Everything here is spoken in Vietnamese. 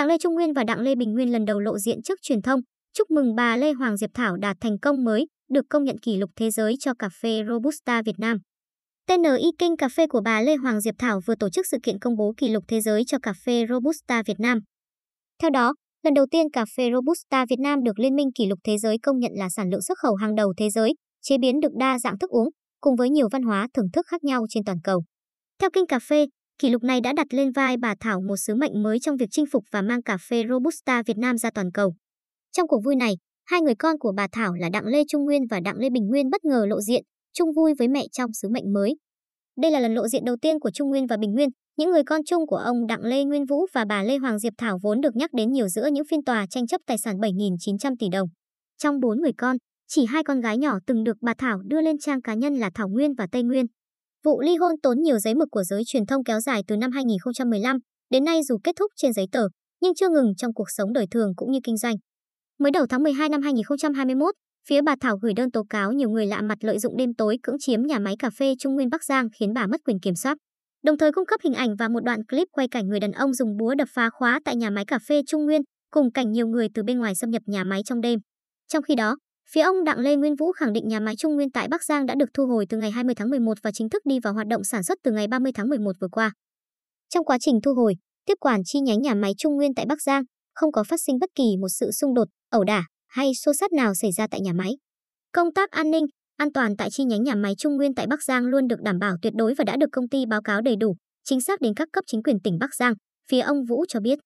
Đặng Lê Trung Nguyên và Đặng Lê Bình Nguyên lần đầu lộ diện trước truyền thông, chúc mừng bà Lê Hoàng Diệp Thảo đạt thành công mới, được công nhận kỷ lục thế giới cho cà phê Robusta Việt Nam. TNI Kinh Cà phê của bà Lê Hoàng Diệp Thảo vừa tổ chức sự kiện công bố kỷ lục thế giới cho cà phê Robusta Việt Nam. Theo đó, lần đầu tiên cà phê Robusta Việt Nam được Liên minh kỷ lục thế giới công nhận là sản lượng xuất khẩu hàng đầu thế giới, chế biến được đa dạng thức uống, cùng với nhiều văn hóa thưởng thức khác nhau trên toàn cầu. Theo Kinh Cà phê, kỷ lục này đã đặt lên vai bà Thảo một sứ mệnh mới trong việc chinh phục và mang cà phê Robusta Việt Nam ra toàn cầu. Trong cuộc vui này, hai người con của bà Thảo là Đặng Lê Trung Nguyên và Đặng Lê Bình Nguyên bất ngờ lộ diện, chung vui với mẹ trong sứ mệnh mới. Đây là lần lộ diện đầu tiên của Trung Nguyên và Bình Nguyên, những người con chung của ông Đặng Lê Nguyên Vũ và bà Lê Hoàng Diệp Thảo vốn được nhắc đến nhiều giữa những phiên tòa tranh chấp tài sản 7.900 tỷ đồng. Trong bốn người con, chỉ hai con gái nhỏ từng được bà Thảo đưa lên trang cá nhân là Thảo Nguyên và Tây Nguyên. Vụ ly hôn tốn nhiều giấy mực của giới truyền thông kéo dài từ năm 2015, đến nay dù kết thúc trên giấy tờ, nhưng chưa ngừng trong cuộc sống đời thường cũng như kinh doanh. Mới đầu tháng 12 năm 2021, phía bà Thảo gửi đơn tố cáo nhiều người lạ mặt lợi dụng đêm tối cưỡng chiếm nhà máy cà phê Trung Nguyên Bắc Giang khiến bà mất quyền kiểm soát. Đồng thời cung cấp hình ảnh và một đoạn clip quay cảnh người đàn ông dùng búa đập phá khóa tại nhà máy cà phê Trung Nguyên, cùng cảnh nhiều người từ bên ngoài xâm nhập nhà máy trong đêm. Trong khi đó, Phía ông Đặng Lê Nguyên Vũ khẳng định nhà máy Trung Nguyên tại Bắc Giang đã được thu hồi từ ngày 20 tháng 11 và chính thức đi vào hoạt động sản xuất từ ngày 30 tháng 11 vừa qua. Trong quá trình thu hồi, tiếp quản chi nhánh nhà máy Trung Nguyên tại Bắc Giang, không có phát sinh bất kỳ một sự xung đột, ẩu đả hay xô xát nào xảy ra tại nhà máy. Công tác an ninh, an toàn tại chi nhánh nhà máy Trung Nguyên tại Bắc Giang luôn được đảm bảo tuyệt đối và đã được công ty báo cáo đầy đủ, chính xác đến các cấp chính quyền tỉnh Bắc Giang, phía ông Vũ cho biết.